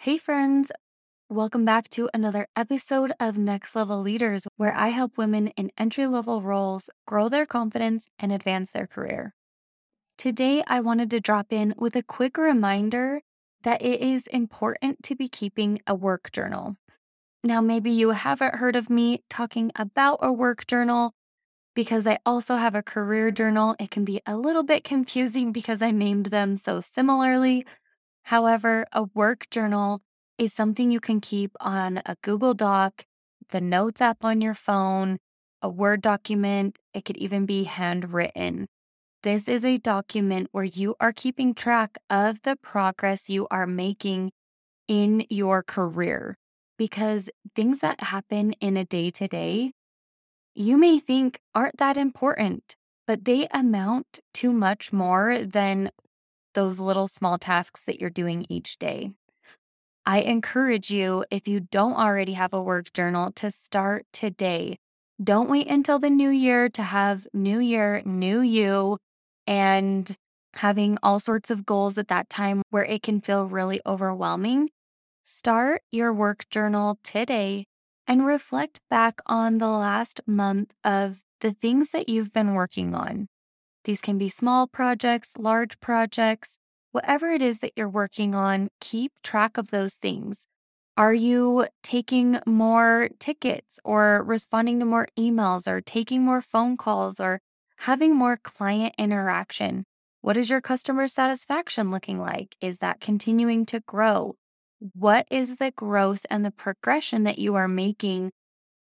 Hey, friends. Welcome back to another episode of Next Level Leaders, where I help women in entry level roles grow their confidence and advance their career. Today, I wanted to drop in with a quick reminder that it is important to be keeping a work journal. Now, maybe you haven't heard of me talking about a work journal because I also have a career journal. It can be a little bit confusing because I named them so similarly. However, a work journal is something you can keep on a Google Doc, the Notes app on your phone, a Word document. It could even be handwritten. This is a document where you are keeping track of the progress you are making in your career because things that happen in a day to day, you may think aren't that important, but they amount to much more than those little small tasks that you're doing each day. I encourage you, if you don't already have a work journal, to start today. Don't wait until the new year to have new year, new you, and having all sorts of goals at that time where it can feel really overwhelming. Start your work journal today and reflect back on the last month of the things that you've been working on. These can be small projects, large projects, whatever it is that you're working on, keep track of those things. Are you taking more tickets or responding to more emails or taking more phone calls or having more client interaction? What is your customer satisfaction looking like? Is that continuing to grow? What is the growth and the progression that you are making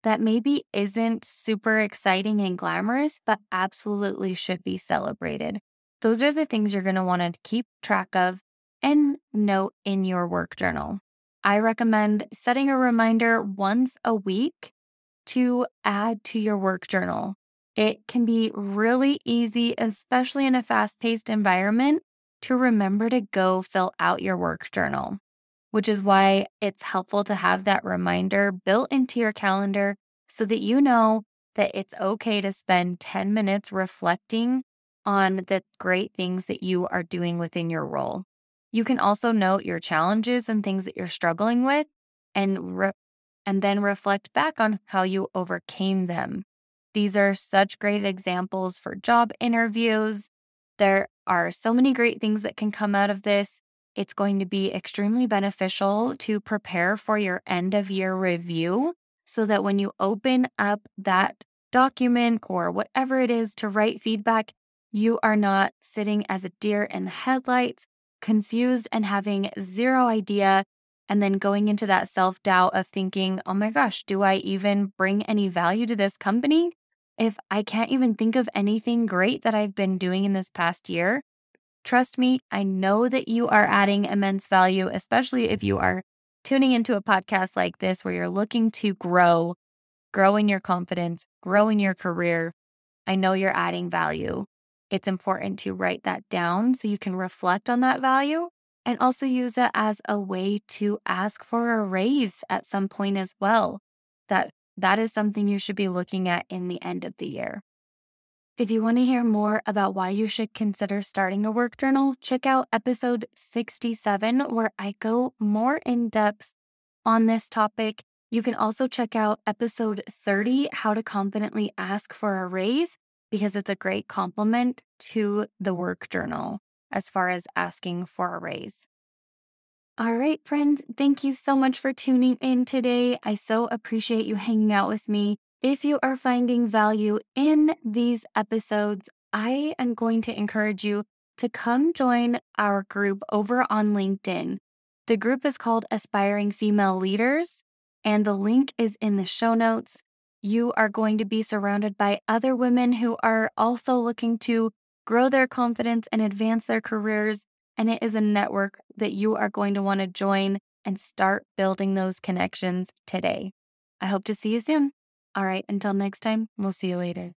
that maybe isn't super exciting and glamorous, but absolutely should be celebrated. Those are the things you're going to want to keep track of and note in your work journal. I recommend setting a reminder once a week to add to your work journal. It can be really easy, especially in a fast paced environment, to remember to go fill out your work journal which is why it's helpful to have that reminder built into your calendar so that you know that it's okay to spend 10 minutes reflecting on the great things that you are doing within your role. You can also note your challenges and things that you're struggling with and re- and then reflect back on how you overcame them. These are such great examples for job interviews. There are so many great things that can come out of this. It's going to be extremely beneficial to prepare for your end of year review so that when you open up that document or whatever it is to write feedback, you are not sitting as a deer in the headlights, confused and having zero idea. And then going into that self doubt of thinking, oh my gosh, do I even bring any value to this company? If I can't even think of anything great that I've been doing in this past year, Trust me, I know that you are adding immense value, especially if you are tuning into a podcast like this where you're looking to grow, grow in your confidence, grow in your career. I know you're adding value. It's important to write that down so you can reflect on that value and also use it as a way to ask for a raise at some point as well. That that is something you should be looking at in the end of the year. If you want to hear more about why you should consider starting a work journal, check out episode 67, where I go more in depth on this topic. You can also check out episode 30, How to Confidently Ask for a Raise, because it's a great complement to the work journal as far as asking for a raise. All right, friends, thank you so much for tuning in today. I so appreciate you hanging out with me. If you are finding value in these episodes, I am going to encourage you to come join our group over on LinkedIn. The group is called Aspiring Female Leaders, and the link is in the show notes. You are going to be surrounded by other women who are also looking to grow their confidence and advance their careers. And it is a network that you are going to want to join and start building those connections today. I hope to see you soon. All right, until next time, we'll see you later.